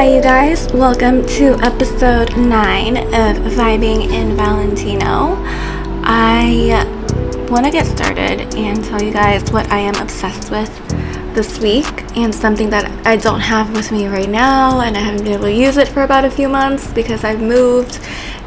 Hi, you guys. Welcome to episode 9 of Vibing in Valentino. I want to get started and tell you guys what I am obsessed with this week and something that I don't have with me right now, and I haven't been able to use it for about a few months because I've moved,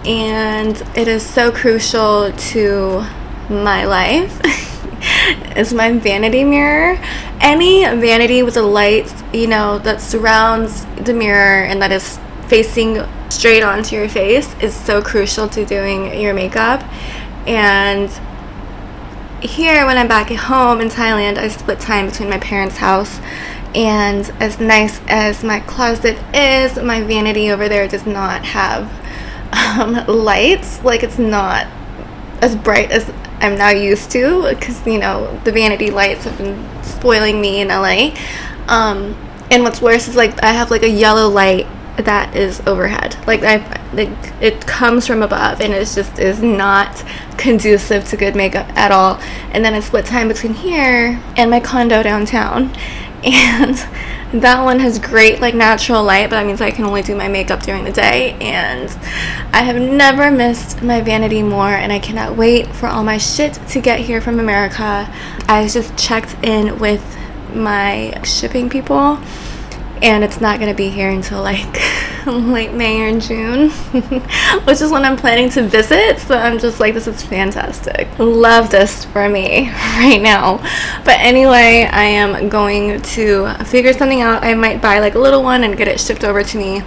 and it is so crucial to my life. is my vanity mirror. Any vanity with a light, you know, that surrounds the mirror and that is facing straight onto your face is so crucial to doing your makeup. And here, when I'm back at home in Thailand, I split time between my parents' house. And as nice as my closet is, my vanity over there does not have um, lights. Like, it's not as bright as I'm now used to because you know the vanity lights have been spoiling me in LA. Um, and what's worse is like I have like a yellow light that is overhead. Like I, like it comes from above, and it's just is not conducive to good makeup at all. And then I split time between here and my condo downtown, and that one has great like natural light, but that means I can only do my makeup during the day. And I have never missed my vanity more, and I cannot wait for all my shit to get here from America. I just checked in with my shipping people and it's not going to be here until like late May or June, which is when I'm planning to visit. So I'm just like, this is fantastic. Love this for me right now. But anyway, I am going to figure something out. I might buy like a little one and get it shipped over to me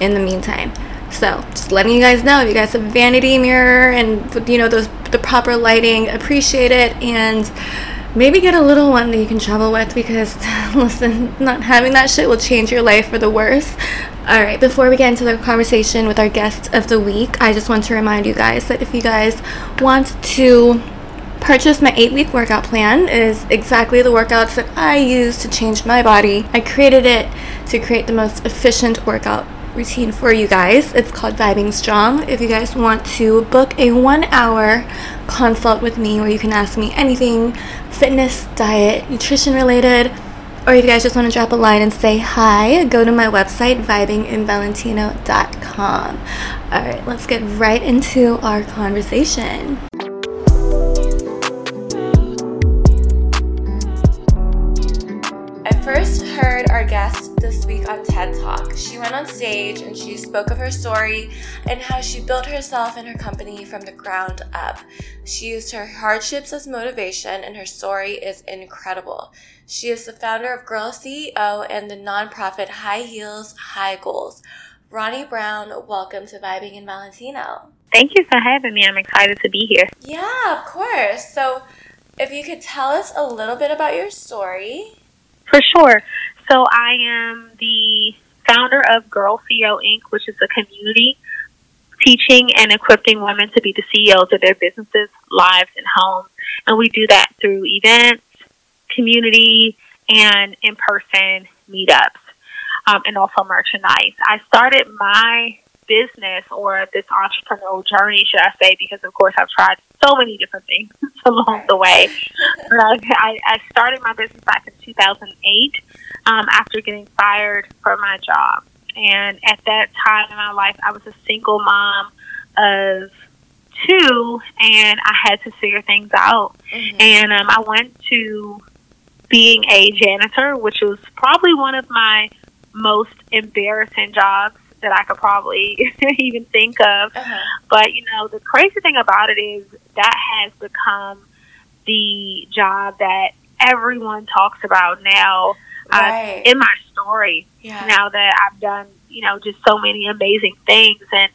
in the meantime. So just letting you guys know if you guys have a vanity mirror and you know those the proper lighting, appreciate it and maybe get a little one that you can travel with because listen not having that shit will change your life for the worse. All right before we get into the conversation with our guest of the week i just want to remind you guys that if you guys want to purchase my eight week workout plan is exactly the workouts that i use to change my body. I created it to create the most efficient workout routine for you guys. It's called Vibing Strong. If you guys want to book a one hour consult with me where you can ask me anything fitness, diet, nutrition related, or if you guys just want to drop a line and say hi, go to my website, vibinginvalentino.com. All right, let's get right into our conversation. Week on TED Talk. She went on stage and she spoke of her story and how she built herself and her company from the ground up. She used her hardships as motivation, and her story is incredible. She is the founder of Girl CEO and the nonprofit High Heels, High Goals. Ronne Brown, welcome to Vibing in Valentino. Thank you for having me. I'm excited to be here. Yeah, of course. So, if you could tell us a little bit about your story. For sure. So I am the founder of Girl CEO Inc., which is a community teaching and equipping women to be the CEOs of their businesses, lives, and homes. And we do that through events, community, and in person meetups, um, and also merchandise. I started my business or this entrepreneurial journey, should I say, because of course I've tried so many different things along the way. I, I started my business back in 2008 um, after getting fired from my job. And at that time in my life, I was a single mom of two, and I had to figure things out. Mm-hmm. And um, I went to being a janitor, which was probably one of my most embarrassing jobs that I could probably even think of. Uh-huh. But you know, the crazy thing about it is that has become the job that everyone talks about now right. in my story. Yeah. Now that I've done, you know, just so many amazing things, and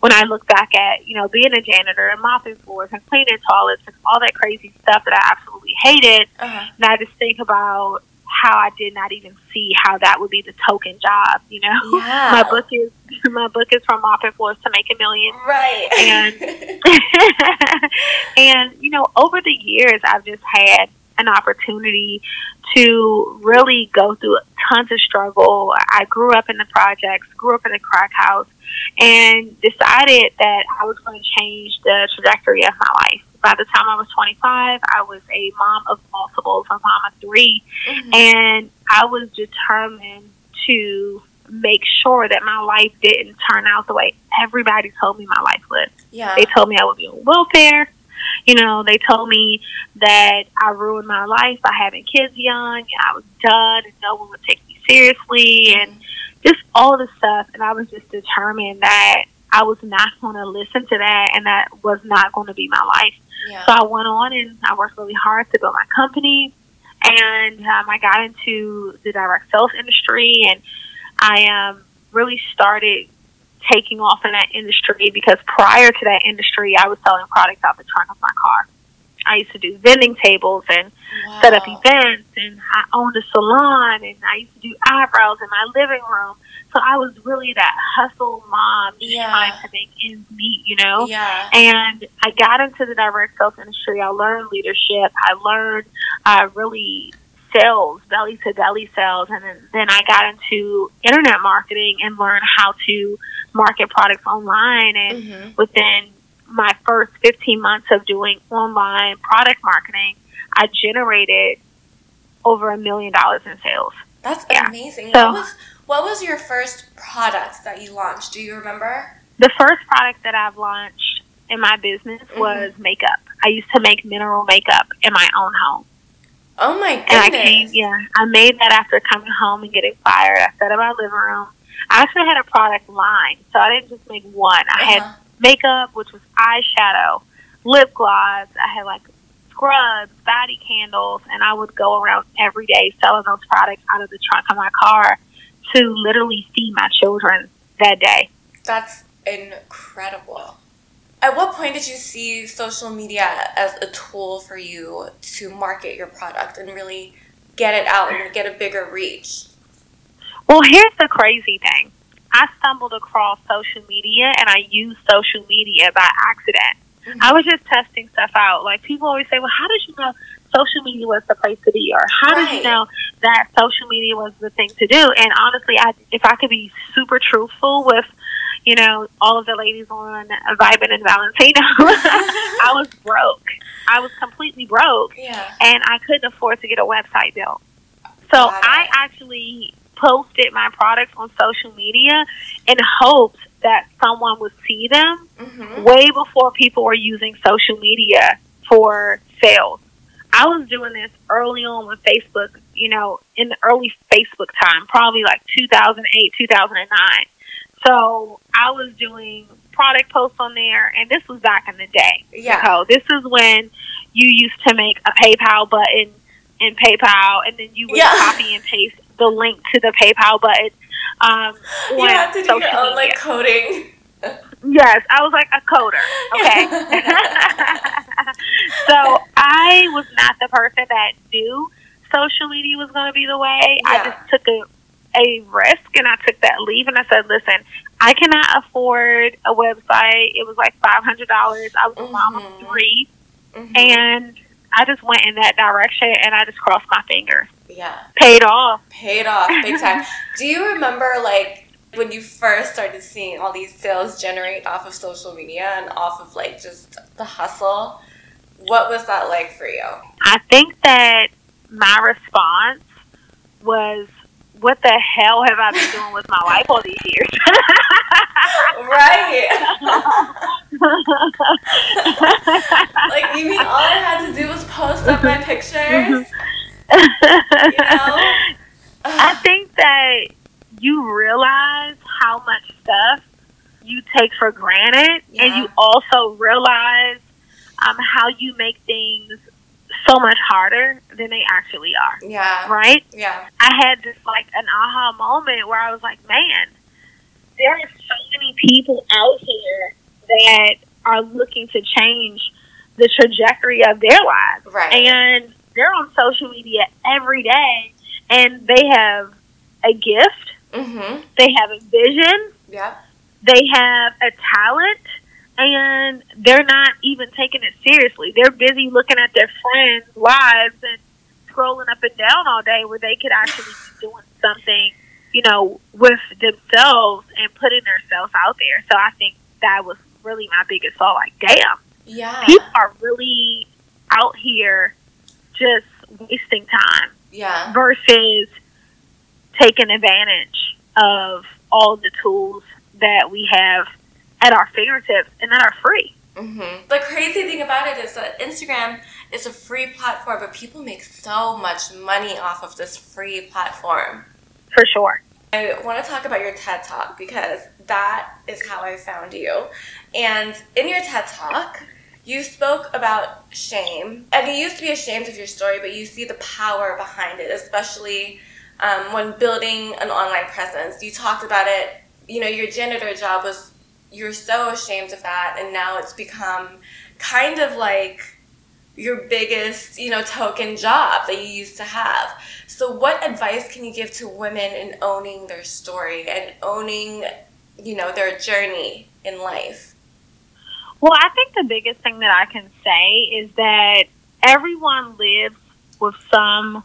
when I look back at, you know, being a janitor and mopping floors and cleaning toilets and all that crazy stuff that I absolutely hated, uh-huh. and I just think about how I did not even see how that would be the token job. You know, yeah. my book is my book is from mopping floors to make a million, right? And and you know, over the years, I've just had an opportunity to really go through tons of struggle. I grew up in the projects, grew up in a crack house, and decided that I was going to change the trajectory of my life by the time I was 25, I was a mom of multiples, a mom of 3 mm-hmm. and I was determined to make sure that my life didn't turn out the way everybody told me my life would. Yeah. They told me I would be on welfare. You know, they told me that I ruined my life by having kids young and I was done and no one would take me seriously and just all this stuff. And I was just determined that I was not going to listen to that and that was not going to be my life. Yeah. So I went on and I worked really hard to build my company. And um, I got into the direct sales industry and I um, really started taking off in that industry because prior to that industry, I was selling products out the trunk of my car. I used to do vending tables and wow. set up events, and I owned a salon, and I used to do eyebrows in my living room. So I was really that hustle mom, Yeah. trying to make ends meet, you know. Yeah. And I got into the direct sales industry. I learned leadership. I learned uh, really sales, belly to belly sales, and then, then I got into internet marketing and learned how to market products online. And hmm within my first 15 months of doing online product marketing, I generated over a million dollars in sales. That's Yeah. amazing. So- what was what was your first product that you launched? Do you remember? The first product that I've launched in my business was makeup. I used to make mineral makeup in my own home. Oh my And I goodness. came, yeah, I made that after coming home and getting fired. I set up my living room. I actually had a product line, so I didn't just make one. I had Uh-huh. makeup, which was eyeshadow, lip gloss. I had like scrubs, body candles, and I would go around every day selling those products out of the trunk of my car to literally feed my children that day. That's incredible. At what point did you see social media as a tool for you to market your product and really get it out and get a bigger reach? Well, here's the crazy thing. I stumbled across social media and I used social media by accident. Mm-hmm. I was just testing stuff out. Like people always say, "Well, how did you know social media was the place to be?" Or "How did you know that social media was the thing to do?" And honestly, I, if I could be super truthful with, you know, all of the ladies on Vibin and Valentino, I was broke. I was completely broke Yeah. and I couldn't afford to get a website built. So I actually posted my products on social media in hopes that someone would see them hmm way before people were using social media for sales. I was doing this early on with Facebook, you know, in the early Facebook time, probably like 2008, 2009. So I was doing product posts on there, and this was back in the day. Yeah. So this is when you used to make a PayPal button in PayPal, and then you would Yeah. copy and paste the link to the PayPal button. Um, You have to do your own like coding. Yes, I was like a coder. Okay. so I was not the person that knew social media was going to be the way. I just took a a risk and I took that leave and I said, listen, I cannot afford a website. It was like five hundred dollars. I was a mom of Mhm. three, Mhm. and I just went in that direction and I just crossed my fingers. Yeah. Paid off. paid off big time. Do you remember like when you first started seeing all these sales generate off of social media and off of like just the hustle? What was that like for you? I think that my response was, "What the hell have I been doing with my life all these years?" Right. like you mean all I had to do was post up my mm-hmm. pictures? Mm-hmm. Know? I think that you realize how much stuff you take for granted, and you also realize um, how you make things so much harder than they actually are. yeah. Right? Yeah. I had this like an aha moment where I was like, man, there are so many people out here that are looking to change the trajectory of their lives. Right. And they're on social media every day and they have a gift, Mm-hmm. they have a vision, Yeah. they have a talent, and they're not even taking it seriously. They're busy looking at their friends' lives and scrolling up and down all day where they could actually be doing something, you know, with themselves and putting themselves out there. So I think that was really my biggest thought. Like, damn, Yeah. people are really out here just wasting time Yeah. versus taking advantage of all the tools that we have at our fingertips and that are free. Mm-hmm. The crazy thing about it is that Instagram is a free platform, but people make so much money off of this free platform. For sure. I want to talk about your TED Talk because that is how I found you. And in your TED Talk, you spoke about shame, and you used to be ashamed of your story, but you see the power behind it, especially um, when building an online presence. You talked about it. You know, your janitor job was you're so ashamed of that, and now it's become kind of like your biggest, you know, token job that you used to have. So, what advice can you give to women in owning their story and owning, you know, their journey in life? Well, I think the biggest thing that I can say is that everyone lives with some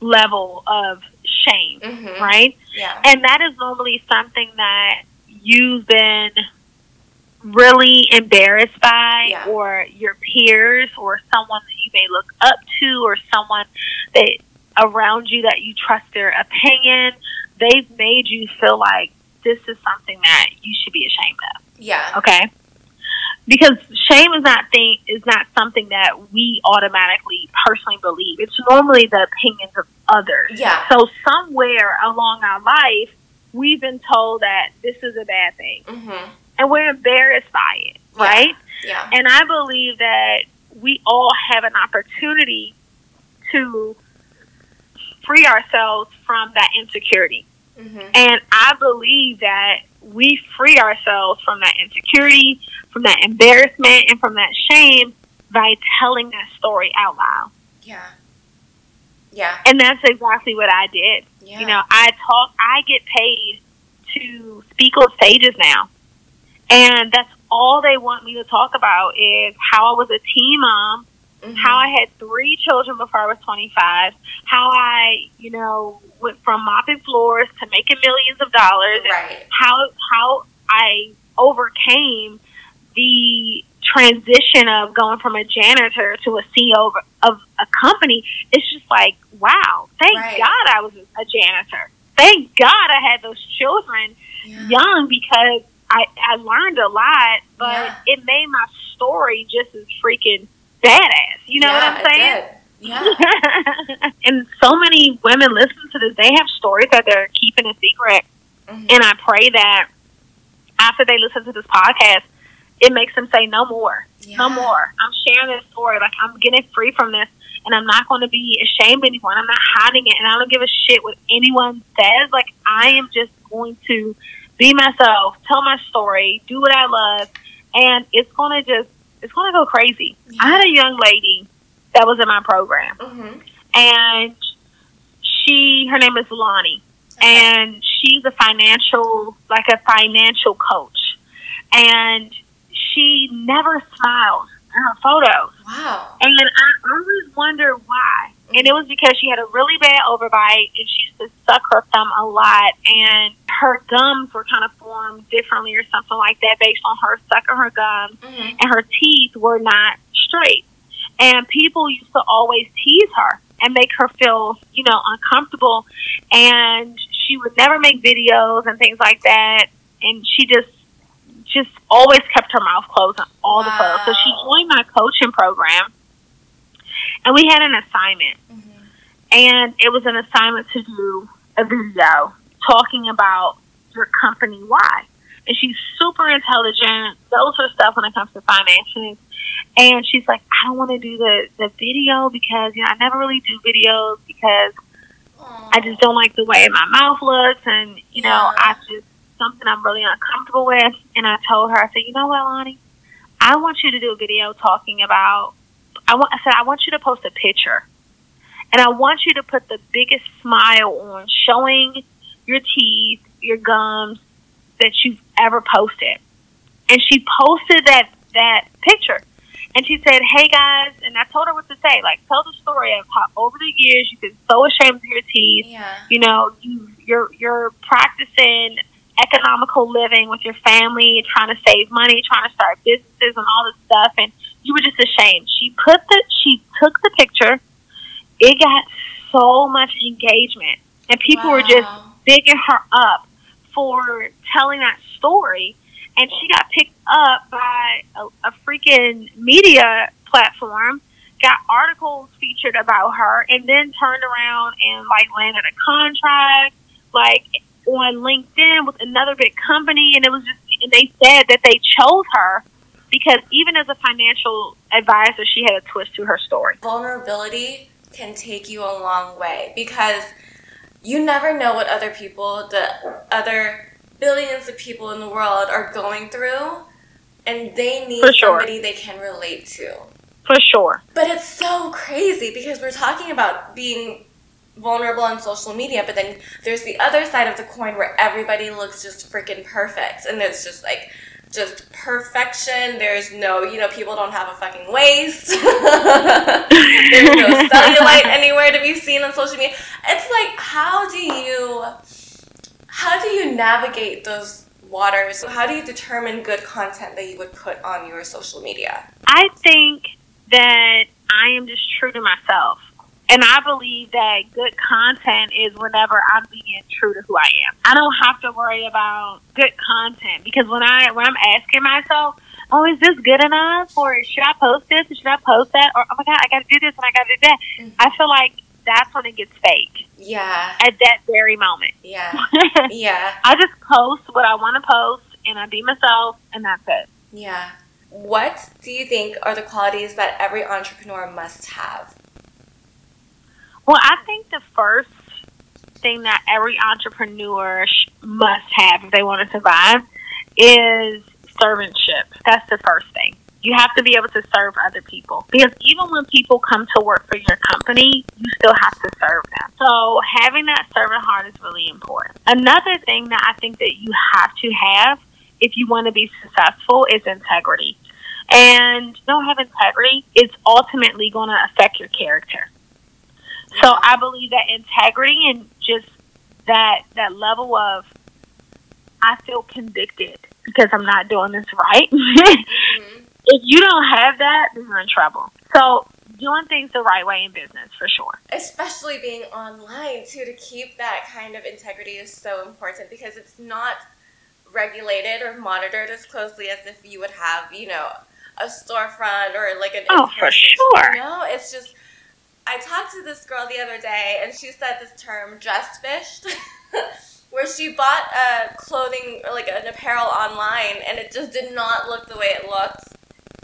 level of shame, mm-hmm. right? Yeah. And that is normally something that you've been really embarrassed by yeah. or your peers or someone that you may look up to or someone that around you that you trust their opinion they've made you feel like this is something that you should be ashamed of yeah okay because shame is not thing is not something that we automatically personally believe it's normally the opinions of others yeah so somewhere along our life we've been told that this is a bad thing. Mm-hmm. And we're embarrassed by it, right? Yeah. And I believe that we all have an opportunity to free ourselves from that insecurity. Mm-hmm. And I believe that we free ourselves from that insecurity, from that embarrassment, and from that shame by telling that story out loud. Yeah. Yeah. And that's exactly what I did. Yeah. You know, I talk, I get paid to speak on stages now. And that's all they want me to talk about is how I was a teen mom, mm-hmm. how I had three children before I was 25, how I, you know, went from mopping floors to making millions of dollars, right. how how I overcame the transition of going from a janitor to a CEO of, a company, it's just like, wow, thank right. God I was a janitor. Thank God I had those children yeah. young because I, I learned a lot, but yeah. it made my story just as freaking badass. You know yeah, what I'm saying? Yeah. and so many women listen to this. They have stories that they're keeping a secret. Mm-hmm. And I pray that after they listen to this podcast, it makes them say no more, yeah. no more. I'm sharing this story. Like I'm getting free from this, and I'm not going to be ashamed anymore. I'm not hiding it, and I don't give a shit what anyone says. Like I am just going to be myself, tell my story, do what I love, and it's going to just it's going to go crazy. Yeah. I had a young lady that was in my program, mm-hmm. and she her name is Lonnie, okay. and she's a financial like a financial coach, and she never smiled in her photos. Wow. And I always wonder why. And it was because she had a really bad overbite and she used to suck her thumb a lot and her gums were kind of formed differently or something like that based on her sucking her gums mm-hmm. and her teeth were not straight. And people used to always tease her and make her feel, you know, uncomfortable and she would never make videos and things like that and she just just always kept her mouth closed on all wow. the photos. So she joined my coaching program, and we had an assignment, mm-hmm. and it was an assignment to do a video talking about your company why. And she's super intelligent, knows her stuff when it comes to finances. And she's like, I don't want to do the, the video because, you know, I never really do videos because Aww. I just don't like the way my mouth looks. And, you yeah. know, I just, something I'm really uncomfortable with. And I told her, I said, you know what, Lonnie? I want you to do a video talking about, I, want, I said, I want you to post a picture. And I want you to put the biggest smile on, showing your teeth, your gums that you've ever posted. And she posted that, that picture. And she said, "Hey guys," and I told her what to say. Like, tell the story of how over the years you've been so ashamed of your teeth. Yeah. You know, you you're you're practicing economical living with your family, trying to save money, trying to start businesses and all this stuff, and you were just ashamed. She put the she took the picture. It got so much engagement, and people wow. were just bigging her up for telling that story. And she got picked up by a, a freaking media platform, got articles featured about her, and then turned around and like landed a contract, like on LinkedIn with another big company. And it was just, and they said that they chose her because even as a financial advisor, she had a twist to her story. Vulnerability can take you a long way because you never know what other people, the other billions of people in the world are going through, and they need sure. somebody they can relate to. For sure. But it's so crazy because we're talking about being vulnerable on social media, but then there's the other side of the coin where everybody looks just freaking perfect, and it's just like just perfection. There's no, you know, people don't have a fucking waist. There's no cellulite anywhere to be seen on social media. It's like, how do you, how do you navigate those waters? How do you determine good content that you would put on your social media? I think that I am just true to myself. And I believe that good content is whenever I'm being true to who I am. I don't have to worry about good content because when I when I'm asking myself, oh, is this good enough, or should I post this, or should I post that, or oh my god, I got to do this and I got to do that. Mm-hmm. I feel like that's when it gets fake. Yeah. At that very moment. Yeah. Yeah. I just post what I want to post, and I be myself, and that's it. Yeah. What do you think are the qualities that every entrepreneur must have? Well, I think the first thing that every entrepreneur must have if they want to survive is servantship. That's the first thing. You have to be able to serve other people because even when people come to work for your company, you still have to serve them. So having that servant heart is really important. Another thing that I think that you have to have if you want to be successful is integrity. And don't have integrity, it's ultimately going to affect your character. So I believe that integrity and just that that level of I feel convicted because I'm not doing this right. mm-hmm. If you don't have that, then you're in trouble. So doing things the right way in business for sure. Especially being online too, to keep that kind of integrity is so important because it's not regulated or monitored as closely as if you would have, you know, a storefront or like an. Oh, for sure. You no, know? it's just I talked to this girl the other day, and she said this term "dress fished," where she bought a clothing or like an apparel online, and it just did not look the way it looked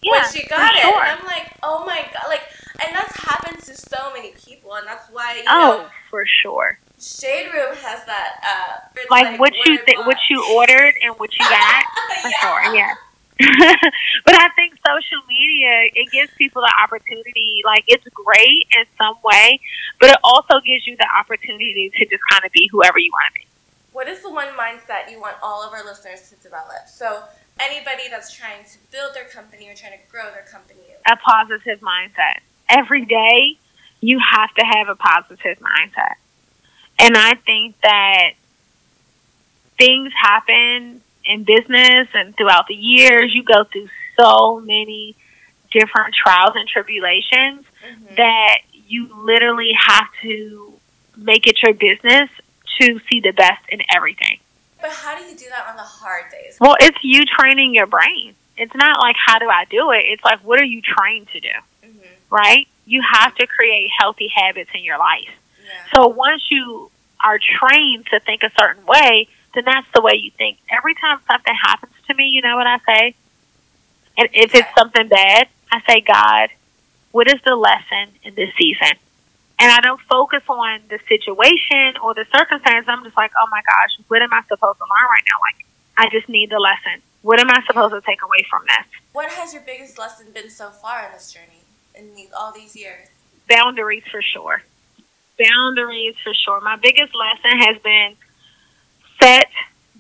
yeah, when she got it. Sure. And I'm like, oh my god, like, and that's happened to so many people, and that's why. You oh, know, for sure. Shade Room has that. Uh, like, like, what you th- what you ordered and what you got. for yeah. sure, yeah. but I think social media it gives people the opportunity. Like it's great in some way, but it also gives you the opportunity to just kind of be whoever you want to be. What is the one mindset you want all of our listeners to develop? So anybody that's trying to build their company or trying to grow their company, a positive mindset. Every day, you have to have a positive mindset, and I think that things happen in business and throughout the years, you go through so many different trials and tribulations mm-hmm. that you literally have to make it your business to see the best in everything. But how do you do that on the hard days? Well, it's you training your brain. It's not like how do I do it? It's like what are you trained to do? Mm-hmm. Right? You have to create healthy habits in your life. Yeah. So once you are trained to think a certain way, then that's the way you think. Every time something happens to me, you know what I say? And if it's something bad, I say, God, what is the lesson in this season? And I don't focus on the situation or the circumstance. I'm just like, oh my gosh, what am I supposed to learn right now? Like, I just need the lesson. What am I supposed to take away from this? What has your biggest lesson been so far in this journey, in these, all these years? Boundaries for sure. Boundaries for sure. My biggest lesson has been set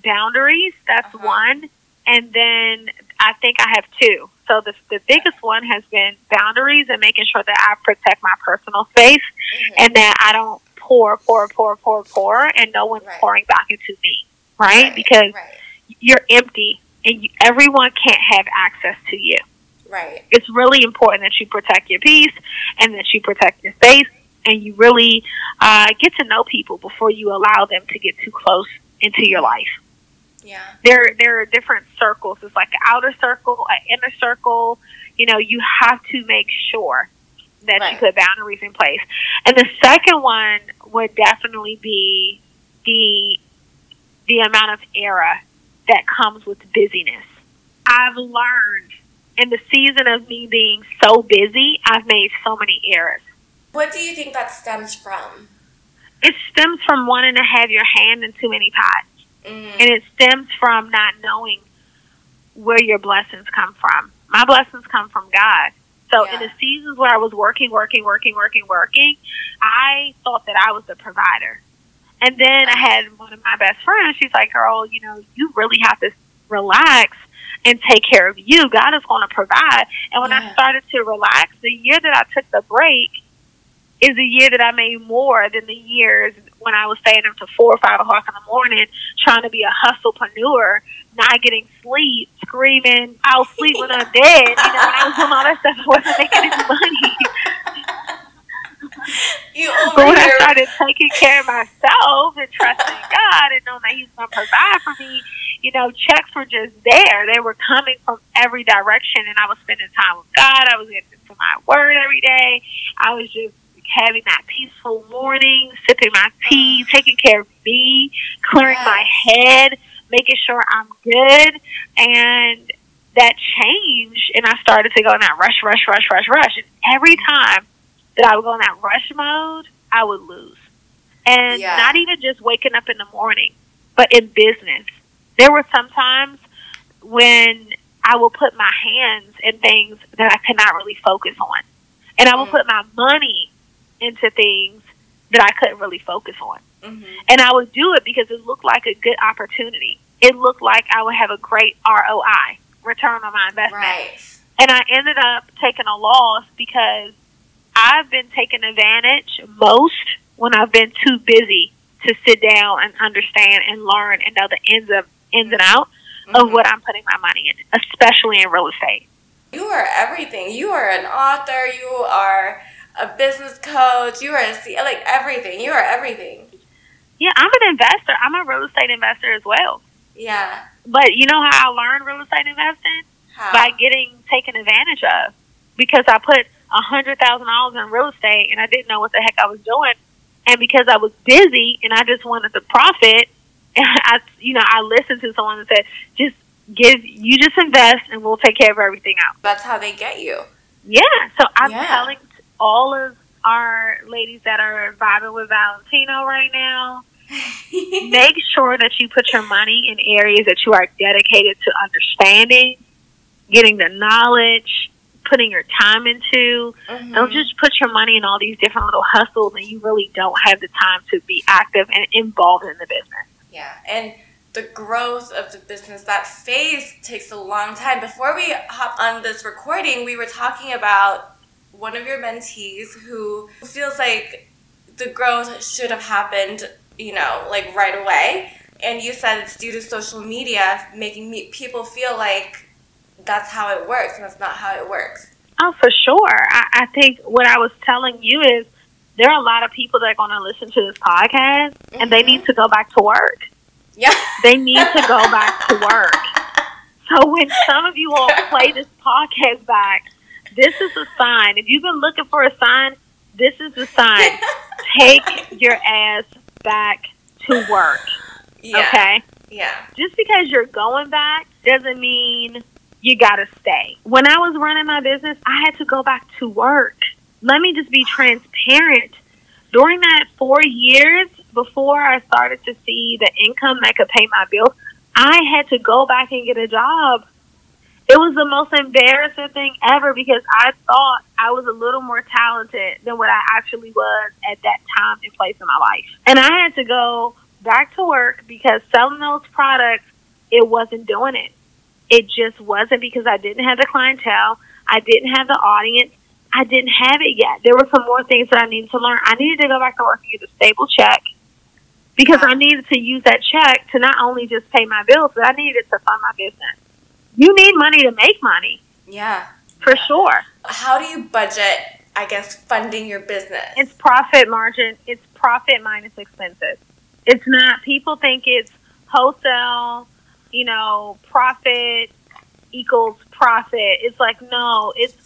boundaries. That's uh-huh. one. And then I think I have two. So the, the biggest one has been boundaries and making sure that I protect my personal space mm-hmm. and that I don't pour, pour, pour, pour, pour, and no one's right. pouring back into me, right? right. Because right. you're empty and you, everyone can't have access to you. Right. It's really important that you protect your peace and that you protect your space and you really uh, get to know people before you allow them to get too close into your life. Yeah. There, there are different circles. It's like an outer circle, an inner circle. You know, you have to make sure that Right. you put boundaries in place. And the second one would definitely be the the amount of error that comes with busyness. I've learned in the season of me being so busy, I've made so many errors. What do you think that stems from? It stems from wanting to have your hand in too many pots. Mm. and it stems from not knowing where your blessings come from. My blessings come from God. So in the seasons where I was working, working, working, working, working, I thought that I was the provider. And then I had one of my best friends. She's like, "Girl, you know, you really have to relax and take care of you. God is going to provide." And when I started to relax, the year that I took the break is the year that I made more than the years when I was staying up to four or five o'clock in the morning trying to be a hustlepreneur, not getting sleep, screaming, I'll sleep when I'm dead. You know, when I was doing all that stuff, I wasn't making any money. You But when I started taking care of myself and trusting God and knowing that He's going to provide for me, you know, checks were just there. They were coming from every direction, and I was spending time with God. I was getting to my Word every day. I was just having that peaceful morning, sipping my tea, taking care of me, clearing my head, making sure I'm good, and that changed. And I started to go in that rush, rush, rush, rush, rush. And every time that I would go in that rush mode, I would lose. And Yeah. not even just waking up in the morning, but in business. There were some times when I will put my hands in things that I could not really focus on. And I will Mm. put my money into things that I couldn't really focus on. Mhm. And I would do it because it looked like a good opportunity. It looked like I would have a great ROI, return on my investment. Right. And I ended up taking a loss because I've been taken advantage most when I've been too busy to sit down and understand and learn and know the ins of ins and outs of Mhm. what I'm putting my money in, especially in real estate. You are everything. You are an author. You are a business coach. You are a C- like everything. You are everything. Yeah, I'm an investor. I'm a real estate investor as well. Yeah. But you know how I learned real estate investing? How? by getting taken advantage of because I put a hundred thousand dollars in real estate and I didn't know what the heck I was doing, and because I was busy and I just wanted to profit, and I, you know, I listened to someone that said, "Just give, you just invest, and we'll take care of everything else." That's how they get you. Yeah, so I'm Yeah. telling all of our ladies that are vibing with Valentino right now, make sure that you put your money in areas that you are dedicated to understanding, getting the knowledge, putting your time into. Mhm. Don't just put your money in all these different little hustles and you really don't have the time to be active and involved in the business. Yeah, and the growth of the business, that phase takes a long time. Before we hop on this recording, we were talking about one of your mentees who feels like the growth should have happened, you know, like right away. And you said it's due to social media making me, people feel like that's how it works, and that's not how it works. Oh, for sure. I, I think what I was telling you is there are a lot of people that are going to listen to this podcast and they need mm-hmm. to go back to work. Yeah. They need to go back to work. So when some of you all play this podcast back, this is a sign. If you've been looking for a sign, this is the sign. Take your ass back to work. Yeah. Okay? Yeah. Just because you're going back doesn't mean you gotta stay. When I was running my business, I had to go back to work. Let me just be transparent. During that four years before I started to see the income that could pay my bills, I had to go back and get a job. It was the most embarrassing thing ever because I thought I was a little more talented than what I actually was at that time and place in my life. And I had to go back to work because selling those products, it wasn't doing it. It just wasn't because I didn't have the clientele. I didn't have the audience. I didn't have it yet. There were some more things that I needed to learn. I needed to go back to work and get a stable check because I needed to use that check to not only just pay my bills, but I needed to fund my business. You need money to make money, Yeah. for sure. How do you budget, I guess, funding your business? It's profit margin. It's profit minus expenses. It's not. People think it's wholesale you know, profit equals profit. It's like no, it's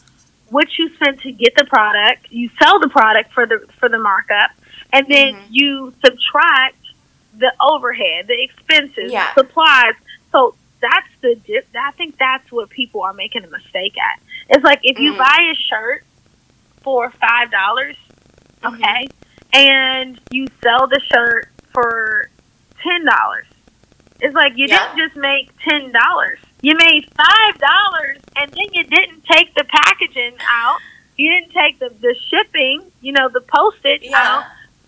what you spend to get the product. You sell the product for the for the markup, and then mm-hmm. you subtract the overhead, the expenses, yeah. supplies. So that's the dip. I think that's what people are making a mistake at. It's like if you mm. buy a shirt for five dollars, mm-hmm. okay, and you sell the shirt for ten dollars. It's like you yeah. didn't just make ten dollars. You made five dollars, and then you didn't take the packaging out. You didn't take the the shipping. You know the postage yeah. out.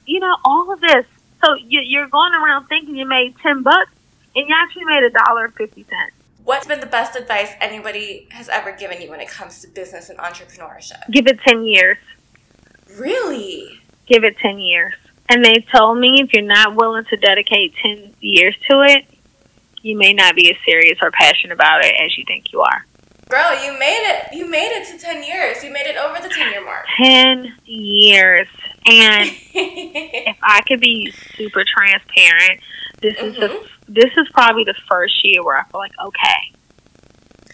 You know all of this. So you, you're going around thinking you made ten bucks, and you actually made a dollar fifty cents. What's been the best advice anybody has ever given you when it comes to business and entrepreneurship? Give it ten years. Really? Give it ten years. And they told me if you're not willing to dedicate 10 years to it, you may not be as serious or passionate about it as you think you are. Girl, you made it. You made it to 10 years. You made it over the 10 year mark. 10 years. And if I could be super transparent, this mm-hmm. is the, mm-hmm. this is probably the first year where I feel like, okay,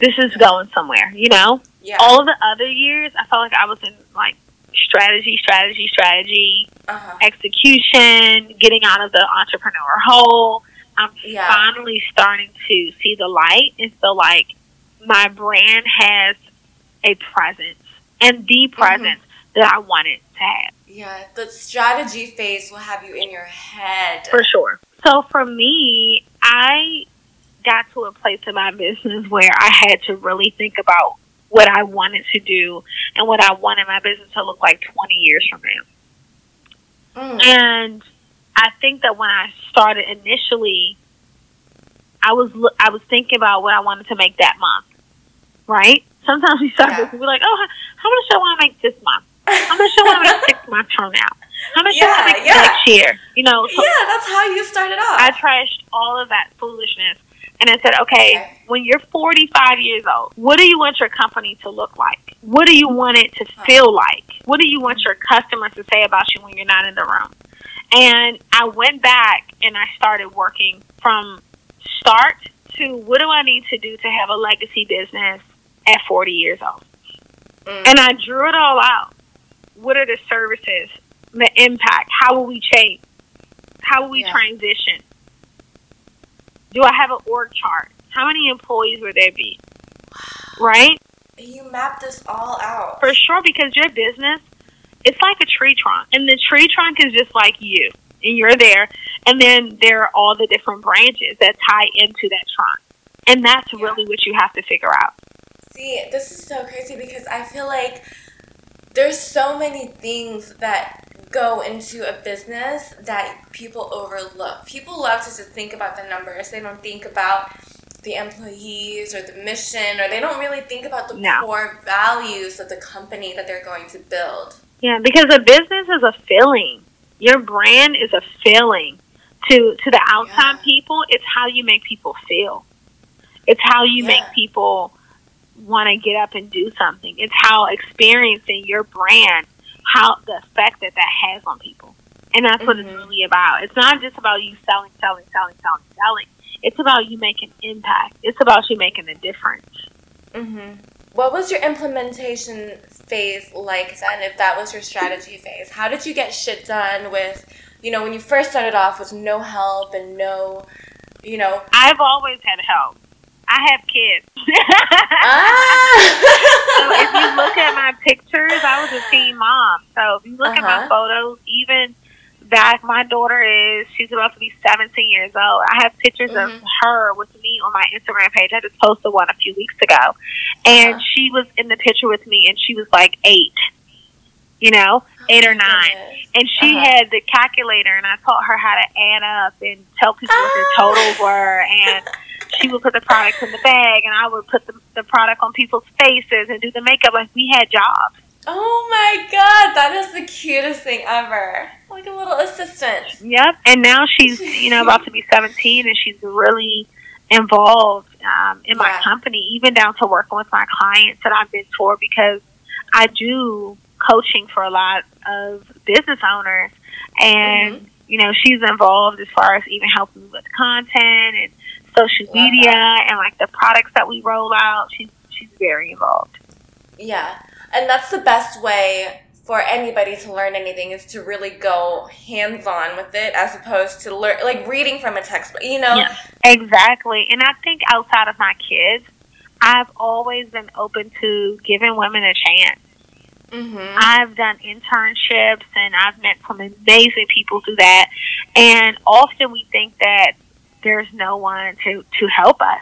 this is going somewhere, you know? Yeah. All of the other years, I felt like I was in like strategy, strategy, strategy, uh-huh. execution, getting out of the entrepreneur hole. I'm yeah. finally starting to see the light and feel like my brand has a presence and the mm-hmm. presence mm-hmm. that I wanted to have. Yeah, the strategy phase will have you in your head. For sure. So for me, I got to a place in my business where I had to really think about what I wanted to do and what I wanted my business to look like 20 years from now. Mm. And I think that when I started initially, I was I was thinking about what I wanted to make that month, right? Sometimes we start yeah. we're like, oh, how much do I want to make this month? How much do I want to make six months from now? How much yeah, do I make yeah. next year? You know, so yeah, that's how you started off. I trashed all of that foolishness and I said, okay, okay, when you're 45 years old, what do you want your company to look like? What do you want it to feel like? What do you want your customers to say about you when you're not in the room? And I went back and I started working from start to what do I need to do to have a legacy business at 40 years old? Mm. And I drew it all out. What are the services, the impact? How will we change? How will we yeah. transition? Do I have an org chart? How many employees would there be? Right? You map this all out. For sure, because your business, it's like a tree trunk. And the tree trunk is just like you. And you're there. And then there are all the different branches that tie into that trunk. And that's yeah. really what you have to figure out. See, this is so crazy because I feel like there's so many things that go into a business that people overlook. People love to just think about the numbers. They don't think about the employees or the mission, or they don't really think about the no. core values of the company that they're going to build. Yeah, because a business is a feeling. Your brand is a feeling. To to the outside yeah. people, it's how you make people feel. It's how you yeah. make people want to get up and do something. It's how experiencing your brand how the effect that that has on people. And that's what mm-hmm. it's really about. It's not just about you selling, selling, selling, selling, selling. It's about you making impact. It's about you making a difference. Mm-hmm. What was your implementation phase like then, if that was your strategy phase? How did you get shit done with, you know, when you first started off with no help and no, you know? I've always had help. I have kids. ah. so if you look at my pictures, I was a teen mom. So if you look uh-huh. at my uh-huh. photos, even back, my daughter is she's about to be 17 years old. I have pictures mm-hmm. of her with me on my Instagram page. I just posted one a few weeks ago, and uh-huh. she was in the picture with me, and she was like eight. You know, oh eight or nine. And she uh-huh. had the calculator, and I taught her how to add up and tell people what their ah. totals were. And she would put the products in the bag, and I would put the, the product on people's faces and do the makeup. Like we had jobs. Oh my god, that is the cutest thing ever. Like a little assistant. Yep. And now she's, you know, about to be 17 and she's really involved um, in my company, even down to working with my clients that I've been for because I do coaching for a lot of business owners. And, mm-hmm. you know, she's involved as far as even helping with content and social media and like the products that we roll out. She's she's very involved. Yeah, and that's the best way for anybody to learn anything is to really go hands on with it as opposed to learn like reading from a textbook. You know, yeah, exactly. And I think outside of my kids, I've always been open to giving women a chance. Mm-hmm. I've done internships and I've met some amazing people through that. And often we think that there's no one to, to help us.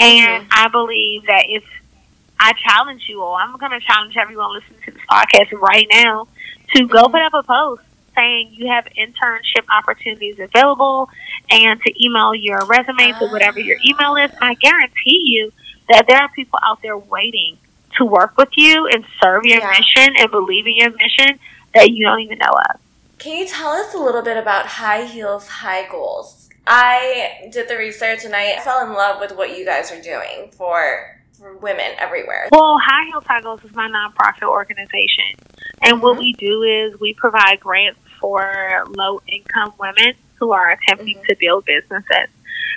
And mm-hmm. I believe that if I challenge you all, I'm going to challenge everyone listening to this podcast right now to go mm-hmm. put up a post saying you have internship opportunities available and to email your resume to whatever your email is. I guarantee you that there are people out there waiting to work with you and serve your yeah. mission and believe in your mission that you don't even know of. Can you tell us a little bit about High Heels, High Goals? I did the research and I fell in love with what you guys are doing for, for women everywhere. Well, High Heel Goals is my nonprofit organization. And mm-hmm. what we do is we provide grants for low income women who are attempting mm-hmm. to build businesses.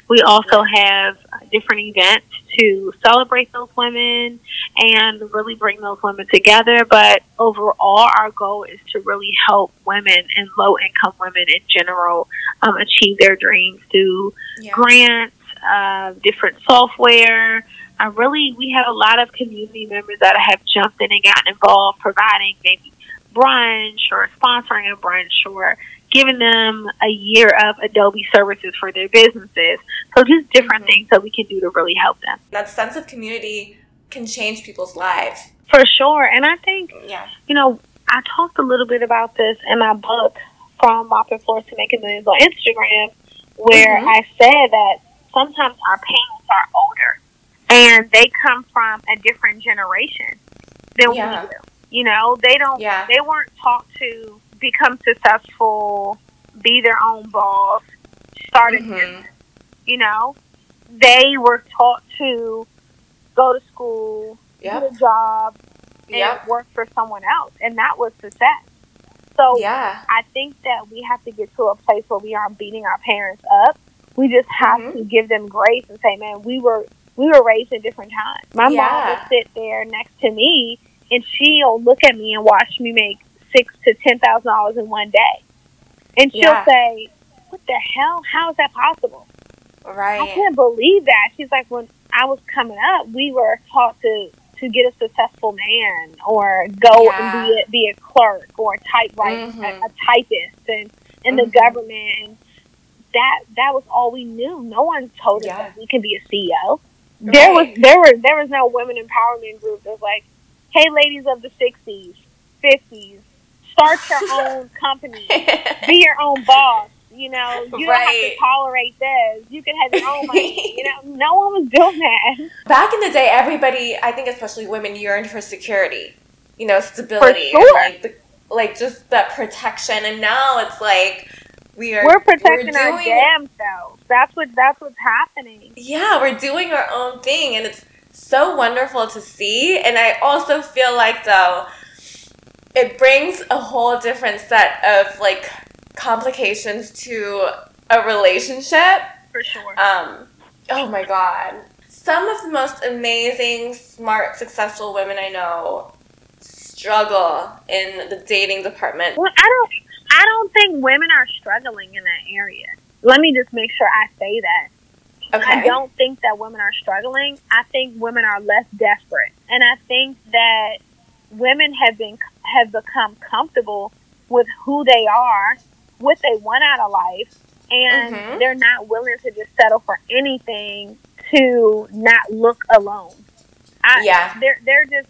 We also have different events to celebrate those women and really bring those women together. But overall, our goal is to really help women and low income women in general um, achieve their dreams through yeah. grants, uh, different software. Uh, really, we have a lot of community members that have jumped in and gotten involved, providing maybe brunch or sponsoring a brunch or giving them a year of Adobe services for their businesses. So just different mm-hmm. things that we can do to really help them. That sense of community can change people's lives. For sure. And I think, yeah. you know, I talked a little bit about this in my book, From Mopping Floors to Making Millions on Instagram, where mm-hmm. I said that sometimes our parents are older and they come from a different generation than yeah. we do. You know, they don't, yeah. they weren't taught to become successful, be their own boss, start a mm-hmm. business. You know, they were taught to go to school, yep. get a job, and yep. work for someone else, and that was success. So yeah. I think that we have to get to a place where we aren't beating our parents up. We just have mm-hmm. to give them grace and say, "Man, we were we were raised in different times." My yeah. mom would sit there next to me, and she'll look at me and watch me make six to ten thousand dollars in one day, and she'll yeah. say, "What the hell? How is that possible?" Right. I can't believe that. She's like, when I was coming up, we were taught to to get a successful man or go yeah. and be a, be a clerk or a typewriter, mm-hmm. a, a, typist, and in mm-hmm. the government. And that that was all we knew. No one told us yeah. that we can be a CEO. Right. There was there were there was no women empowerment group that was like, "Hey, ladies of the '60s, '50s, start your own company, be your own boss. You know, you don't have to tolerate this. You can have your own money. you know, no one was doing that. Back in the day, everybody, I think especially women, yearned for security. You know, stability. Sure. Like, the, like just that protection. And now it's like we are we're protecting we're doing, our damn selves. That's what that's what's happening. Yeah, we're doing our own thing, and it's so wonderful to see. And I also feel like though it brings a whole different set of like complications to a relationship. For sure. Um, oh my god. Some of the most amazing, smart, successful women I know struggle in the dating department. Well, I don't I don't think women are struggling in that area. Let me just make sure I say that. Okay. I don't think that women are struggling. I think women are less desperate. And I think that women have been have become comfortable with who they are, what they want out of life, and mm-hmm. they're not willing to just settle for anything to not look alone. I, yeah, they're they're just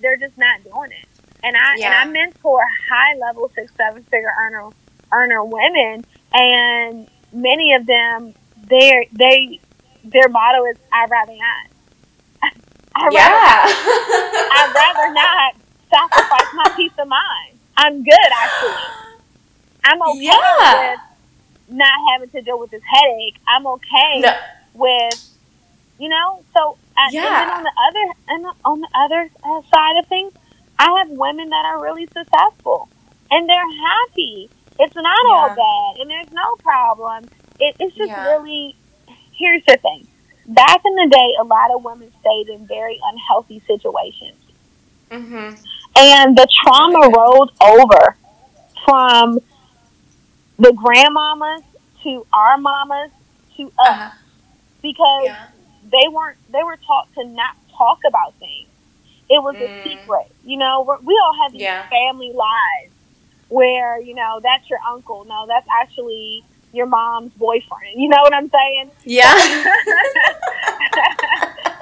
they're just not doing it. And I yeah. and I mentor high level six seven figure earner earner women, and many of them they they their motto is "I'd rather not." I'd yeah. rather, I'd rather not sacrifice my peace of mind. I'm good, actually. I'm okay yeah. with not having to deal with this headache. I'm okay no. with, you know. So, yeah. and then on the other and on the other uh, side of things, I have women that are really successful and they're happy. It's not yeah. all bad, and there's no problem. It, it's just yeah. really here's the thing. Back in the day, a lot of women stayed in very unhealthy situations. Mm-hmm. And the trauma rolled over from the grandmamas to our mamas to us Uh-huh. because Yeah. they weren't they were taught to not talk about things. It was Mm. a secret. You know, we're, we all have these Yeah. family lives where you know that's your uncle. No, that's actually your mom's boyfriend. You know what I'm saying? Yeah.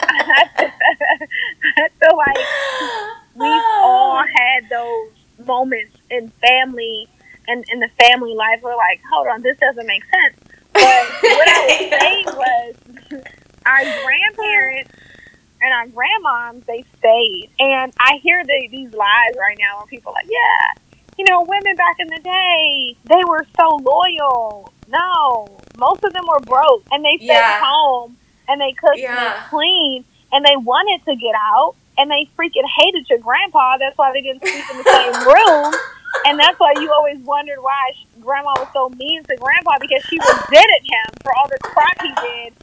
I feel like we've all had those moments in family and in the family life were like, hold on, this doesn't make sense. But what I was saying was our grandparents and our grandmoms, they stayed. And I hear the, these lies right now where people are like, yeah, you know, women back in the day, they were so loyal. No, most of them were broke and they stayed Yeah. home and they cooked and Yeah. they cleaned and they wanted to get out and they freaking hated your grandpa. That's why they didn't sleep in the same room. And that's why you always wondered why sh- grandma was so mean to grandpa because she resented him for all the crap he did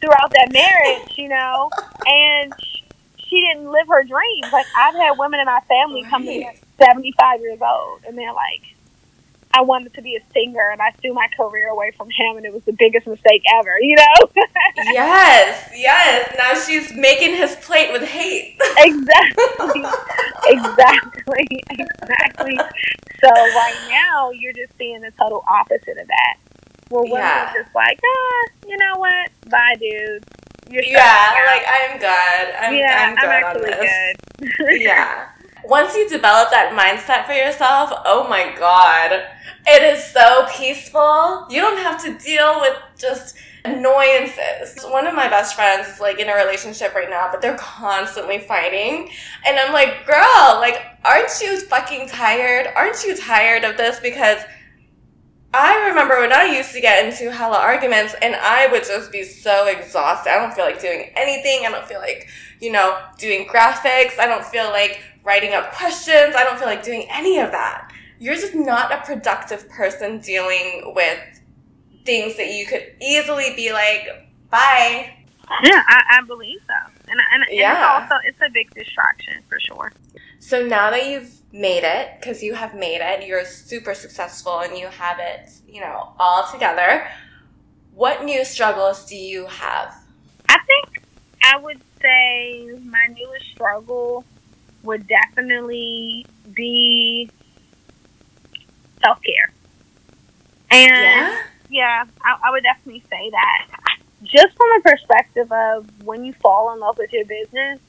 throughout that marriage, you know? And sh- she didn't live her dreams. Like, I've had women in my family come to me at 75 years old and they're like, I wanted to be a singer and I threw my career away from him and it was the biggest mistake ever, you know? yes, yes. Now she's making his plate with hate. exactly. exactly. Exactly. So right now you're just seeing the total opposite of that. Well, women Yeah. are just like, ah, you know what? Bye dude. You're yeah, starting out." like I'm good. I'm, yeah, I'm good on actually good. yeah. Once you develop that mindset for yourself, oh my god, it is so peaceful. You don't have to deal with just annoyances. One of my best friends is like in a relationship right now, but they're constantly fighting. And I'm like, girl, like, aren't you fucking tired? Aren't you tired of this? Because I remember when I used to get into hella arguments and I would just be so exhausted. I don't feel like doing anything. I don't feel like, you know, doing graphics. I don't feel like writing up questions. I don't feel like doing any of that. You're just not a productive person dealing with things that you could easily be like, bye. Yeah, I, I believe so. And, and, and Yeah. it's also it's a big distraction for sure. So now that you've made it, because you have made it, you're super successful and you have it, you know, all together. What new struggles do you have? I think I would say my newest struggle would definitely be self care. And yeah, I, I would definitely say that. Just from the perspective of when you fall in love with your business,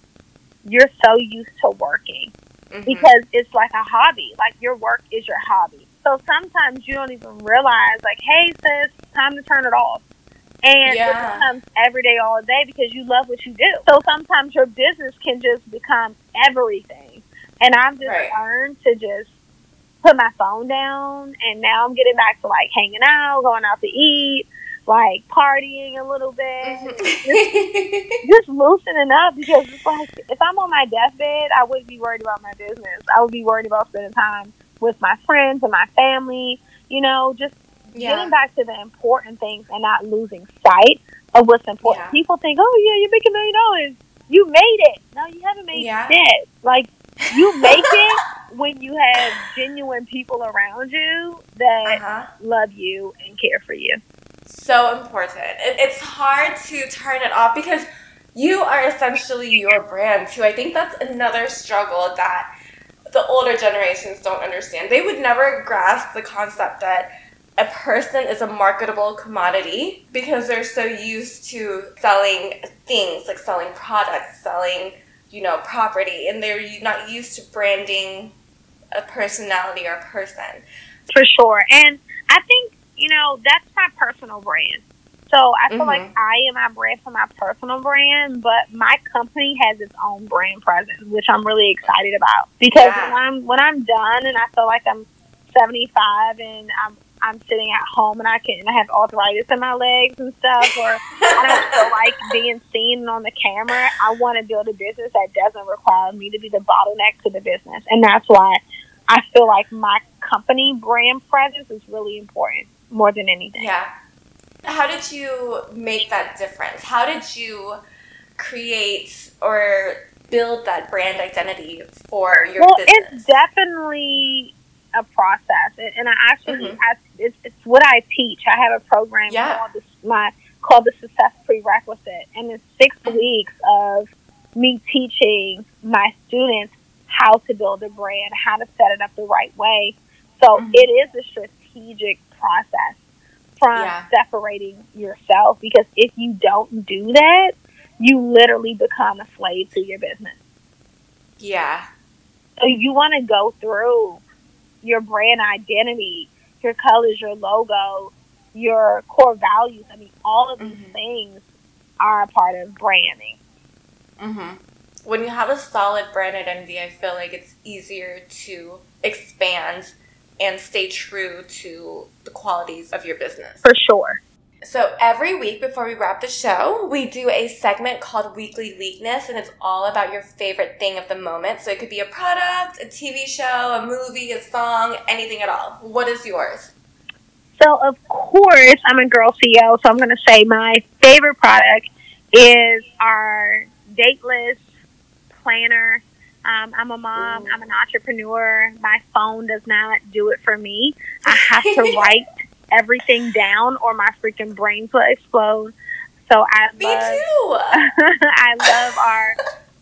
you're so used to working Mhm. because it's like a hobby. Like your work is your hobby. So sometimes you don't even realize, like, hey, sis, time to turn it off. And Yeah. it becomes every day, all day because you love what you do. So sometimes your business can just become everything. And I've just Right. learned to just put my phone down. And now I'm getting back to like hanging out, going out to eat, like partying a little bit Mhm. just loosening up because it's like if I'm on my deathbed, I wouldn't be worried about my business. I would be worried about spending time with my friends and my family. You know, just yeah. getting back to the important things and not losing sight of what's important. Yeah. People think, "Oh yeah, you make a million dollars. You made it." No, you haven't made Yeah. shit. Like you make it when you have genuine people around you that Uh-huh. love you and care for you. So important. It, it's hard to turn it off because you are essentially your brand too. I think that's another struggle that the older generations don't understand. They would never grasp the concept that a person is a marketable commodity because they're so used to selling things, like selling products, selling, you know, property, and they're not used to branding a personality or a person. For sure. And I think, you know, that's my personal brand. So I feel Mhm. like I am my brand for my personal brand, but my company has its own brand presence, which I'm really excited about. Because Yeah. when I'm when I'm done and I feel like I'm seventy five and I'm I'm sitting at home and I can and I have arthritis in my legs and stuff or I don't feel like being seen on the camera. I want to build a business that doesn't require me to be the bottleneck to the business. And that's why I feel like my company brand presence is really important more than anything. Yeah. How did you make that difference? How did you create or build that brand identity for your well, business? it's definitely a process, and I actually, mm-hmm. I, it's, it's, what I teach. I have a program yeah. called this, my called the Success Prerequisite, and it's 6 mm-hmm. weeks of me teaching my students how to build a brand, how to set it up the right way. So mm-hmm. it is a strategic process from yeah. separating yourself because if you don't do that, you literally become a slave to your business. Yeah. So you want to go through your brand identity, your colors, your logo, your core values. I mean, all of these mm-hmm. things are a part of branding. Mm-hmm. When you have a solid brand identity, I feel like it's easier to expand and stay true to the qualities of your business. For sure. So every week before we wrap the show, we do a segment called Weekly Weakness, and it's all about your favorite thing of the moment. So it could be a product, a TV show, a movie, a song, anything at all. What is yours? So of course, I'm a girl CEO, so I'm going to say my favorite product is our dateless planner. Um, I'm a mom. Ooh. I'm an entrepreneur. My phone does not do it for me. I have to write everything down or my freaking brains will explode. So I Me love, too. I love our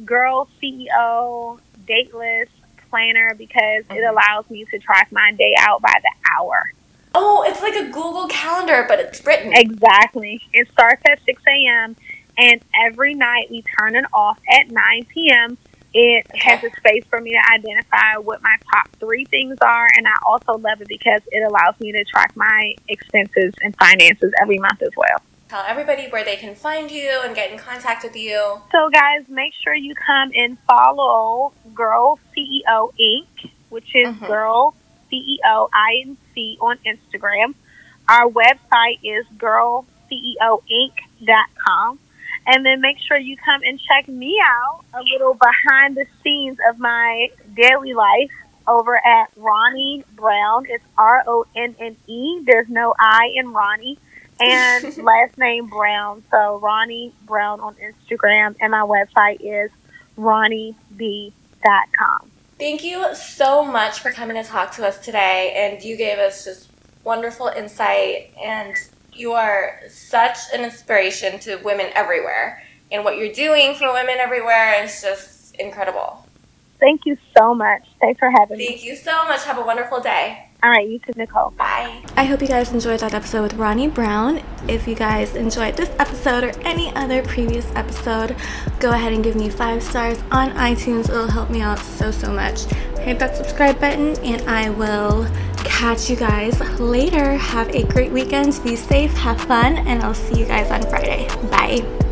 girl CEO dateless planner because it mm-hmm. allows me to track my day out by the hour. Oh, it's like a Google Calendar, but it's written. Exactly. It starts at 6 a.m. and every night we turn it off at 9 p.m. It has a space for me to identify what my top three things are, and I also love it because it allows me to track my expenses and finances every month as well. Tell everybody where they can find you and get in contact with you. So, guys, make sure you come and follow Girl CEO Inc., which is mm-hmm. Girl CEO INC on Instagram. Our website is girlceoinc.com. And then make sure you come and check me out a little behind the scenes of my daily life over at Ronne Brown. It's R O N N E. There's no I in Ronne. And last name Brown. So Ronne Brown on Instagram. And my website is ronneb.com. Thank you so much for coming to talk to us today. And you gave us just wonderful insight and you are such an inspiration to women everywhere. And what you're doing for women everywhere is just incredible. Thank you so much. Thanks for having me. Thank you so much. Have a wonderful day. All right, you too, Nicole. Bye. I hope you guys enjoyed that episode with Ronne Brown. If you guys enjoyed this episode or any other previous episode, go ahead and give me five stars on iTunes. It'll help me out so, so much. Hit that subscribe button, and I will catch you guys later. Have a great weekend. Be safe, have fun, and I'll see you guys on Friday. Bye.